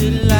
delight.